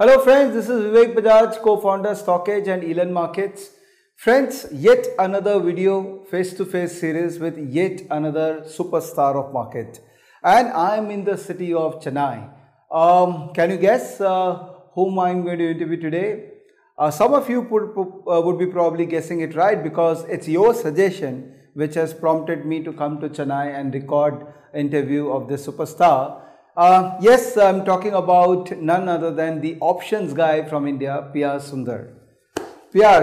Hello friends, this is Vivek Bajaj, co-founder StockEdge and Elearnmarkets. Friends, yet another video face-to-face series with yet another superstar of market. And I'm in the city of Chennai. Um, can you guess uh, whom I'm going to interview today? Uh, some of you would, uh, would be probably guessing it right because it's your suggestion which has prompted me to come to Chennai and record interview of this superstar. Uh, yes, I'm talking about none other than the options guy from India, PR Sundar. PR,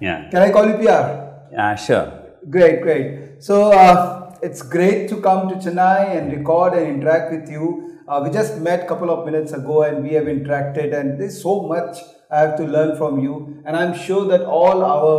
Yeah. can I call you PR? Yeah, sure. Great, great. So uh, it's great to come to Chennai and record and interact with you. Uh, we just met a couple of minutes ago and we have interacted, and there's so much I have to learn from you. And I'm sure that all our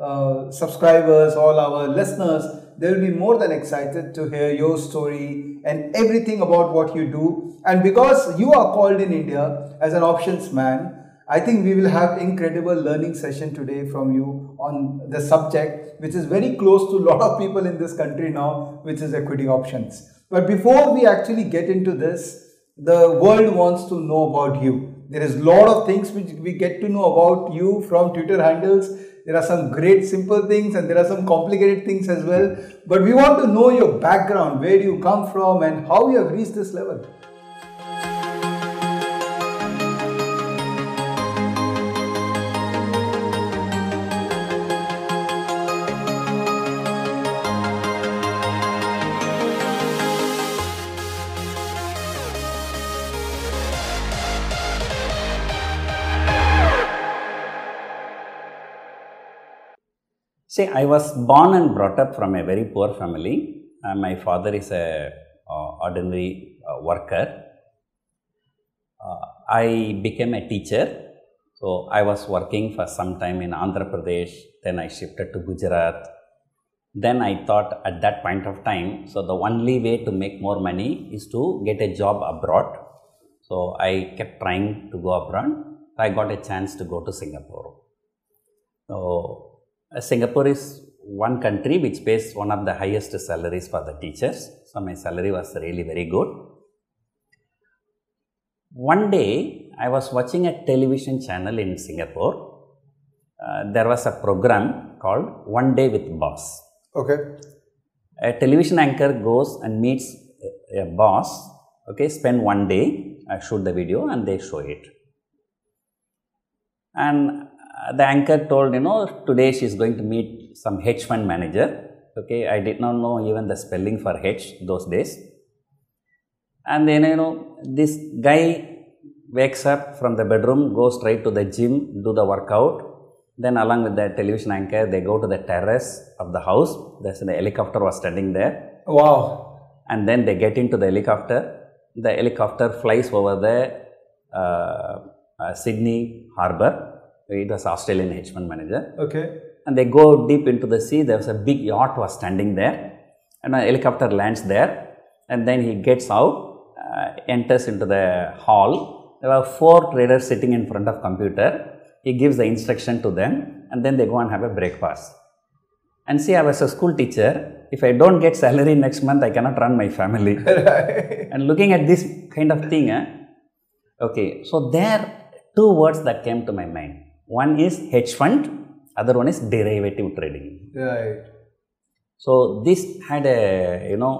uh, subscribers, all our listeners, they'll be more than excited to hear your story and everything about what you do. And because you are called in India as an options man, I think we will have incredible learning session today from you on the subject, which is very close to a lot of people in this country now, which is equity options. But before we actually get into this, the world wants to know about you. There is a lot of things which we get to know about you from Twitter handles. There are some great simple things and there are some complicated things as well. But we want to know your background, where do you come from and how you have reached this level. See, I was born and brought up from a very poor family. Uh, my father is a uh, ordinary uh, worker. Uh, I became a teacher. So I was working for some time in Andhra Pradesh. Then I shifted to Gujarat. Then I thought at that point of time, so the only way to make more money is to get a job abroad. So I kept trying to go abroad. I got a chance to go to Singapore. So Singapore is one country which pays one of the highest salaries for the teachers. So my salary was really very good. One day I was watching a television channel in Singapore. Uh, there was a program called One Day with Boss. Okay. A television anchor goes and meets a, a boss. Okay, spend one day, uh, shoot the video, and they show it. And uh, the anchor told, you know, today she is going to meet some hedge fund manager. Okay, I did not know even the spelling for hedge those days. And then, you know, this guy wakes up from the bedroom, goes straight to the gym, do the workout. Then, along with the television anchor, they go to the terrace of the house. There's an helicopter was standing there. Wow. And then they get into the helicopter. The helicopter flies over the uh, uh, Sydney harbor. It was Australian hedge fund manager Okay. and they go deep into the sea. There was a big yacht was standing there, and a helicopter lands there, and then he gets out, uh, enters into the hall. There were four traders sitting in front of computer. He gives the instruction to them, and then they go and have a breakfast. And see, I was a school teacher. If I don't get salary next month, I cannot run my family. and looking at this kind of thing, eh, okay, so there two words that came to my mind. One is hedge fund, other one is derivative trading. Right. So this had a you know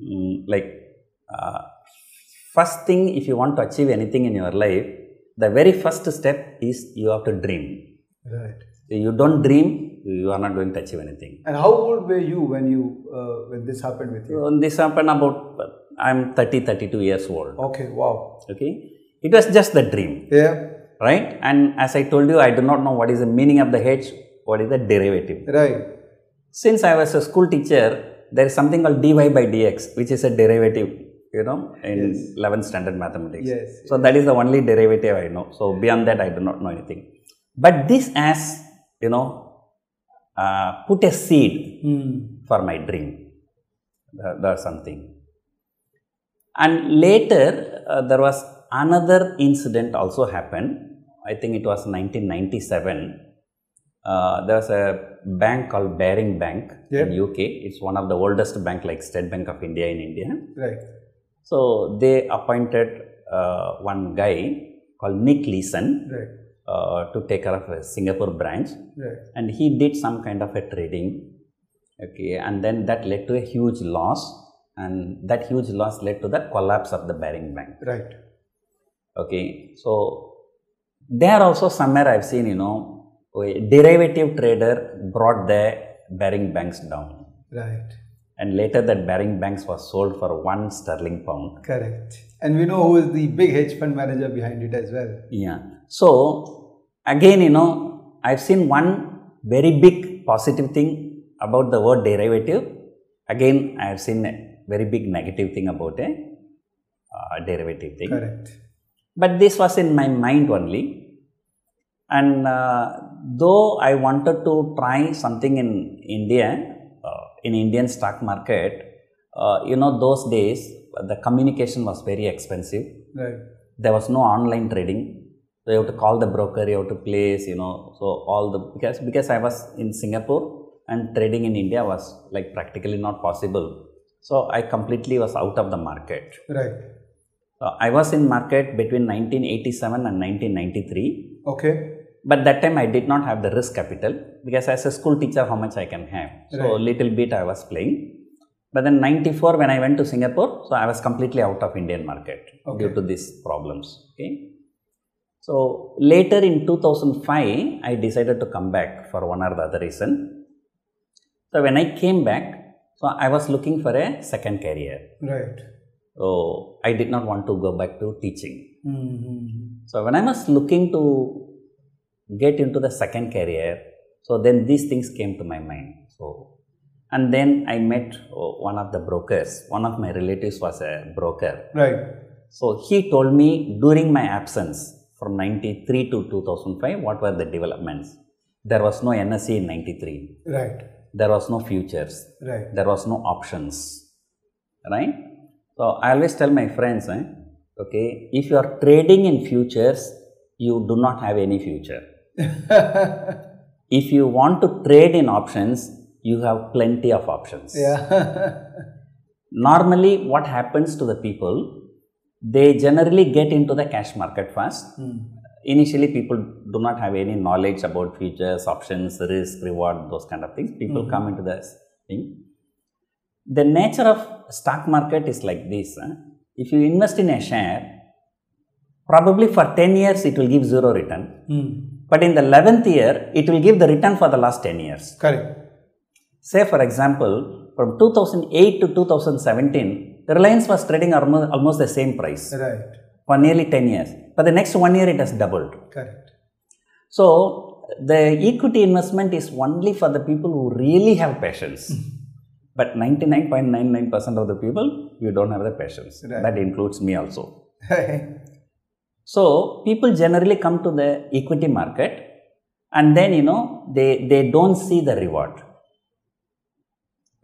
mm, like uh, first thing if you want to achieve anything in your life, the very first step is you have to dream. Right. You don't dream, you are not going to achieve anything. And how old were you when you uh, when this happened with you? So this happened about I'm 30, 32 years old. Okay. Wow. Okay, it was just the dream. Yeah. Right? And as I told you, I do not know what is the meaning of the h, what is the derivative. Right. Since I was a school teacher, there is something called dy by dx, which is a derivative, you know, in Yes. 11th standard mathematics. Yes, So that is the only derivative I know. So beyond that, I do not know anything. But this has, you know, uh, put a seed Hmm. for my dream. That's something. And later, uh, there was another incident also happened. I think it was 1997. Uh, there was a bank called Baring Bank Yep. in UK. It's one of the oldest bank like State Bank of India in India. Right. So they appointed uh, one guy called Nick Leeson Right. uh, to take care of a Singapore branch, Right. and he did some kind of a trading. Okay, and then that led to a huge loss, and that huge loss led to the collapse of the Baring Bank. Right. Okay, so there also somewhere I've seen, you know, a derivative trader brought the Baring Banks down, Right. and later that Baring Banks was sold for one sterling pound. Correct. And we know who is the big hedge fund manager behind it as well. Yeah. So again, you know, I've seen one very big positive thing about the word derivative. Again, I have seen a very big negative thing about a uh, derivative thing. Correct. But this was in my mind only. And uh, though I wanted to try something in India, uh, in Indian stock market, uh, you know, those days the communication was very expensive Right. there was no online trading so you have to call the broker you have to place you know so all the because because i was in singapore and trading in india was like practically not possible so i completely was out of the market Right. so i was in market between 1987 and 1993 Okay. But that time i did not have the risk capital because as a school teacher how much i can have? So Right. little bit i was playing. But then 94 when i went to singapore so i was completely out of indian market Okay. due to these problems okay? So later in 2005 i decided to come back for one or the other reason. So when i came back so i was looking for a second career. Right. so i did not want to go back to teaching. Hmm so when I was looking to get into the second career, so then these things came to my mind. So and then I met uh, one of the brokers. One of my relatives was a broker. Right. So he told me during my absence from 93 to 2005 what were the developments. There was no NSE in 93. Right. There was no futures. Right. There was no options. Right? So I always tell my friends, eh, okay, if you are trading in futures, you do not have any future. If you want to trade in options, you have plenty of options. yeah. Normally, what happens to the people, they generally get into the cash market first. Hmm. Initially, people do not have any knowledge about futures, options, risk, reward, those kind of things. People come into this thing. The nature of stock market is like this. eh. If you invest in a share, probably for 10 years it will give zero return. Hmm. But in the 11th year, it will give the return for the last 10 years. Correct. Say, for example, from 2008 to 2017, the Reliance was trading almost, almost the same price Right. for nearly 10 years. But the next one year, it has doubled. Correct. So, the equity investment is only for the people who really have patience. Mm-hmm. But 99.99% of the people, you don't have the patience. Right. That includes me also. So people generally come to the equity market and then you know they, they don't see the reward.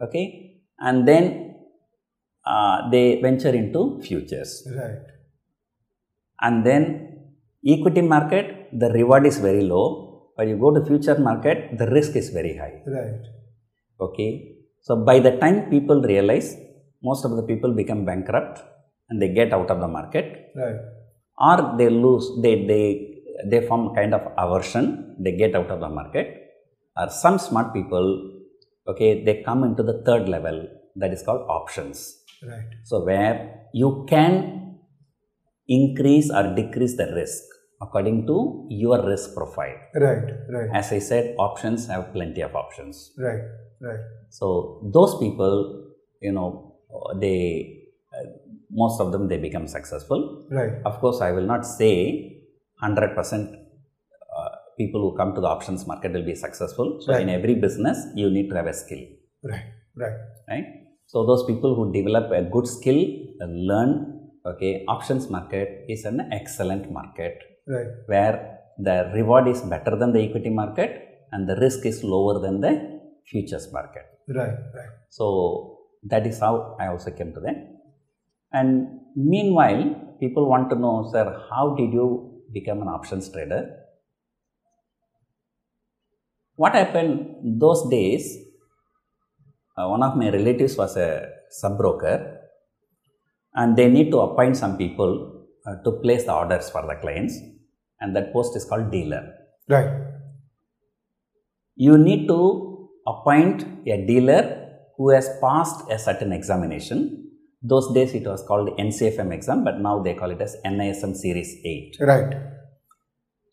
Okay, and then uh, they venture into futures. right. And then equity market, the reward is very low. But you go to future market, the risk is very high. Right. Okay, so by the time people realize, most of the people become bankrupt and they get out of the market Right. Or they lose they they they form kind of aversion they get out of the market or some smart people okay they come into the third level that is called options Right. so where you can increase or decrease the risk according to your risk profile Right. Right. as i said options have plenty of options Right. Right. so those people you know they most of them they become successful Right. of course, I will not say 100% uh, people who come to the options market will be successful. So, Right. in every business, you need to have a skill, Right. Right. right? So, those people who develop a good skill, uh, learn, okay, options market is an excellent market Right. where the reward is better than the equity market and the risk is lower than the futures market. Right. Right. So that is how I also came to that. And meanwhile, people want to know, sir, how did you become an options trader? What happened those days? uh, one of my relatives was a sub broker, and they need to appoint some people uh, to place the orders for the clients, and that post is called dealer. Right. You need to appoint a dealer who has passed a certain examination. Those days it was called NCFM exam, but now they call it as NISM Series 8. Right.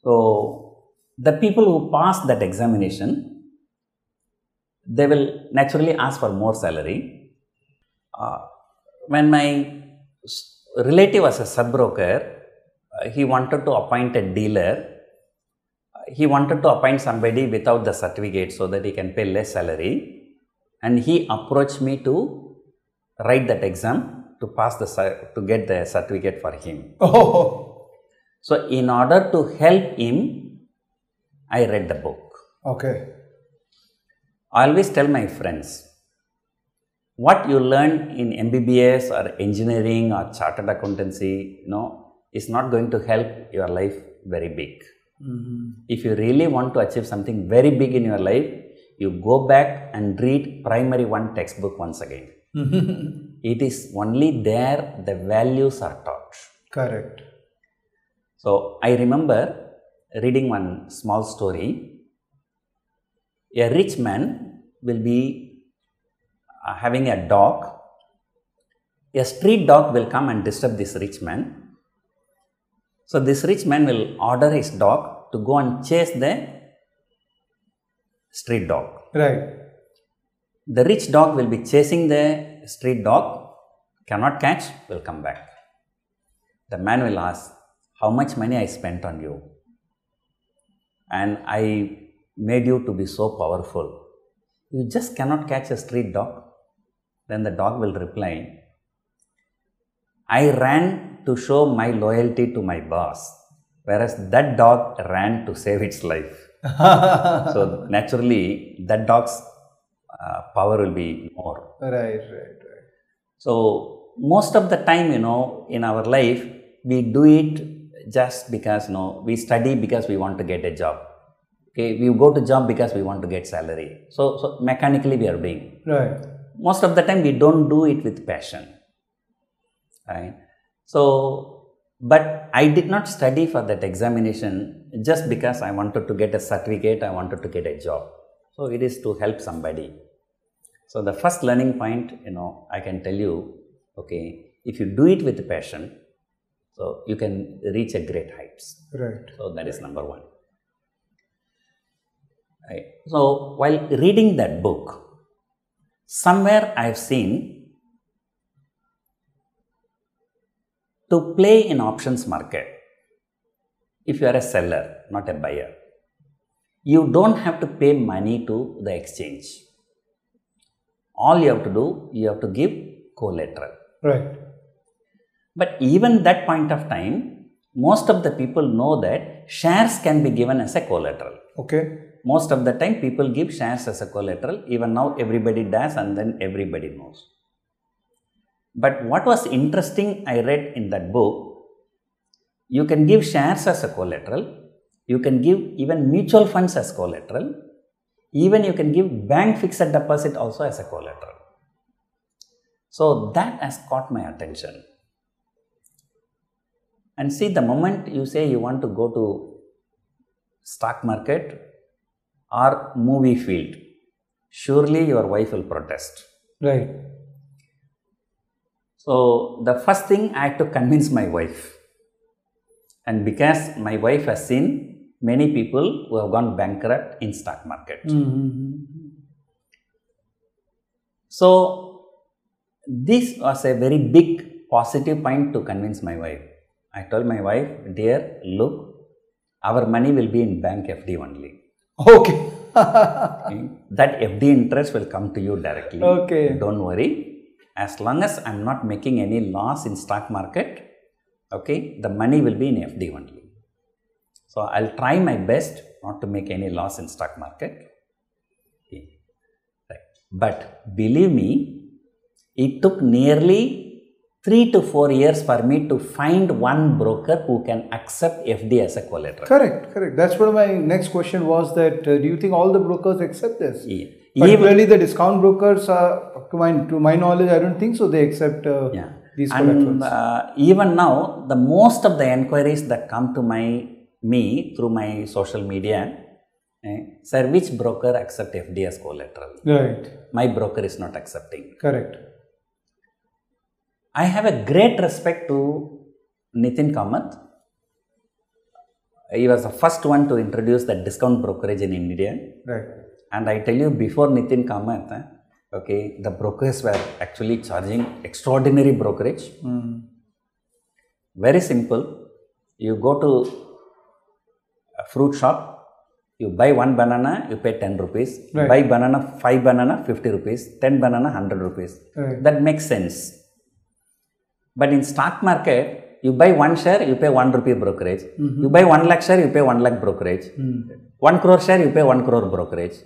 So, the people who pass that examination, they will naturally ask for more salary. Uh, when my relative was a sub broker, uh, he wanted to appoint a dealer. Uh, He wanted to appoint somebody without the certificate so that he can pay less salary. And he approached me to write that exam to pass the to get the certificate for him. Oh, So, in order to help him, I read the book. okay. I always tell my friends what you learn in MBBS or engineering or chartered accountancy, you know, is not going to help your life very big. Mm-hmm. If you really want to achieve something very big in your life, you go back and read primary one textbook once again. It is only there the values are taught. Correct. So I remember reading one small story. A rich man will be uh, having a dog. A street dog will come and disturb this rich man. So this rich man will order his dog to go and chase the street dog. Right. The rich dog will be chasing the street dog, cannot catch, will come back. The man will ask, How much money I spent on you? And I made you to be so powerful. You just cannot catch a street dog. Then the dog will reply, I ran to show my loyalty to my boss, whereas that dog ran to save its life. so naturally, that dog's uh, power will be more. Right, right, right. So most of the time, you know, in our life, we do it just because, you know, we study because we want to get a job. Okay, we go to job because we want to get salary. So, so mechanically we are doing. Right. Most of the time we don't do it with passion. Right. So, but I did not study for that examination just because I wanted to get a certificate, I wanted to get a job. So it is to help somebody. So the first learning point, you know, I can tell you, okay, if you do it with passion, so you can reach a great heights. Right. So that is number one. Right. So while reading that book, somewhere I've seen to play in options market, if you are a seller, not a buyer, you don't have to pay money to the exchange. All you have to do, you have to give collateral. Right. But even that point of time, most of the people know that shares can be given as a collateral. Okay. Most of the time, people give shares as a collateral. Even now, everybody does, and then everybody knows. But what was interesting, I read in that book, you can give shares as a collateral, you can give even mutual funds as collateral, even you can give bank fixed deposit also as a collateral. So that has caught my attention. And see, the moment you say you want to go to stock market or movie field, surely your wife will protest. Right. So the first thing I had to convince my wife. And because my wife has seen many people who have gone bankrupt in stock market. Mm-hmm. So this was a very big positive point to convince my wife. I told my wife, dear, look, our money will be in bank FD only. Okay. Okay? that FD interest will come to you directly. Okay. Don't worry. As long as I'm not making any loss in stock market, okay, the money will be in FD only. So I'll try my best not to make any loss in stock market. Okay. Right. But believe me, it took nearly three to four years for me to find one broker who can accept FD as a collateral. Correct. Correct. That's what my next question was. That uh, do you think all the brokers accept this? Yeah. Even, Particularly the discount brokers, uh, to my to my knowledge, I don't think so. They accept. Uh, yeah. these and uh, even now the most of the enquiries that come to my me through my social media eh, sir which broker accept fd as collateral right. my broker is not accepting Correct. i have a great respect to nitin kamath he was the first one to introduce the discount brokerage in india Right. and i tell you before nitin kamath eh, okay the brokers were actually charging extraordinary brokerage Mm. Very simple. You go to fruit shop, you buy one banana, you pay 10 rupees. Right. Buy banana, 5 banana, 50 rupees. 10 banana, 100 rupees. Right. That makes sense. But in stock market, you buy one share, you pay 1 rupee brokerage. You buy 1 lakh share, you pay 1 lakh brokerage. Mm. 1 crore share, you pay 1 crore brokerage.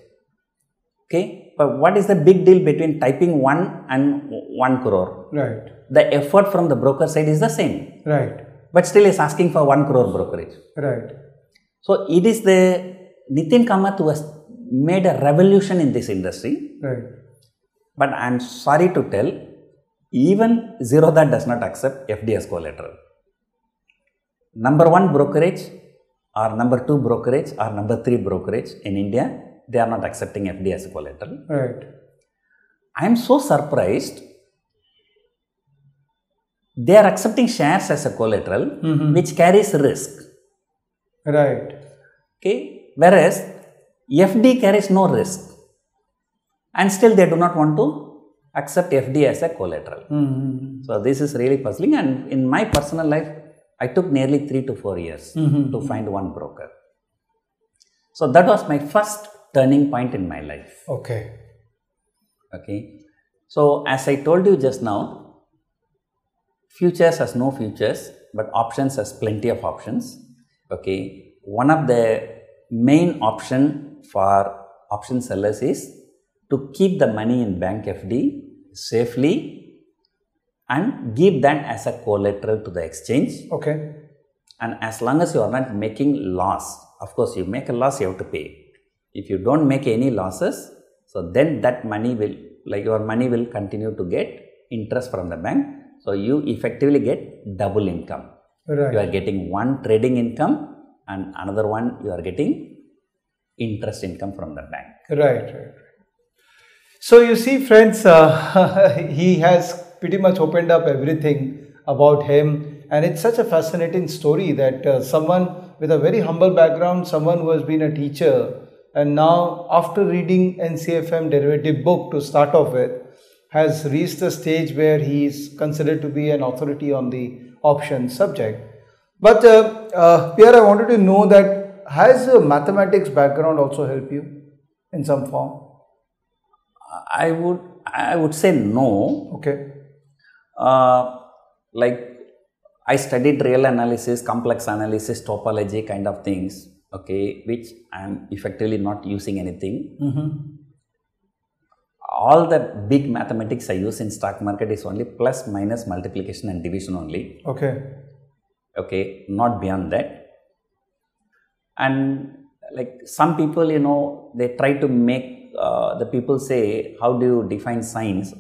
Okay? But what is the big deal between typing 1 and 1 crore? Right. The effort from the broker side is the same Right. but still is asking for 1 crore brokerage. Right. So it is the Nitin Kamath who has made a revolution in this industry. Right. But I am sorry to tell, even Zerodha does not accept FD as collateral. Number one brokerage or number two brokerage or number three brokerage in India, they are not accepting FD as collateral. Right. I am so surprised. They are accepting shares as a collateral, mm-hmm. which carries risk. Right. Okay. Whereas FD carries no risk. And still they do not want to accept FD as a collateral. Mm-hmm. So this is really puzzling. And in my personal life, I took nearly three to four years hmm, to find one broker. So that was my first turning point in my life. Okay. Okay. So as I told you just now, futures has no futures, but options has plenty of options. Okay. One of the main option for option sellers is to keep the money in bank FD safely and give that as a collateral to the exchange. Okay. And as long as you are not making loss, of course, you make a loss, you have to pay. If you don't make any losses, so then that money will, like your money will continue to get interest from the bank. So you effectively get double income. Right. You are getting one trading income and another one you are getting interest income from the bank. Right, right, right. So you see, friends, uh, he has pretty much opened up everything about him, and it's such a fascinating story that uh, someone with a very humble background, someone who has been a teacher, and now after reading NCFM derivative book to start off with, has reached the stage where he is considered to be an authority on the option subject. But uh, uh, PR, I wanted to know that has a mathematics background also helped you in some form? I would I would say no. Okay. Uh, like I studied real analysis, complex analysis, topology kind of things. Okay, which I am effectively not using anything. Mm-hmm. All the big mathematics I use in stock market is only plus, minus, multiplication, and division only. Okay. Okay, not beyond that. And like some people, you know, they try to make uh, the people say, how do you define science?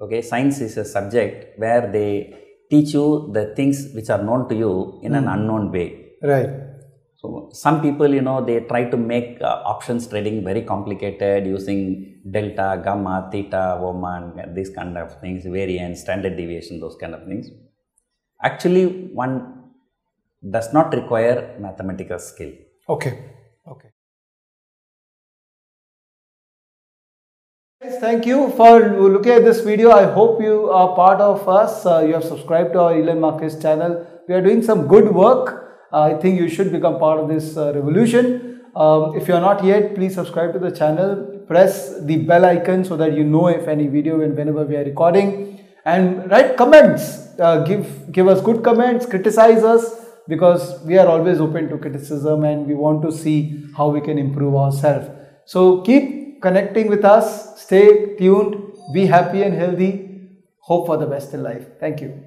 Okay, science is a subject where they teach you the things which are known to you in an unknown way. Right. So some people, you know, they try to make uh, options trading very complicated using delta, gamma, theta, Oman, these kind of things, variance, standard deviation, those kind of things. Actually, one does not require mathematical skill. Okay. Okay. Guys, Thank you for looking at this video. I hope you are part of us. Uh, you have subscribed to our Elearnmarkets channel. We are doing some good work. I think you should become part of this uh, revolution. Um, if you are not yet, please subscribe to the channel. Press the bell icon so that you know if any video and whenever we are recording. And write comments. Uh, give give us good comments. Criticize us because we are always open to criticism and we want to see how we can improve ourselves. So keep connecting with us, stay tuned, be happy and healthy, hope for the best in life. Thank you.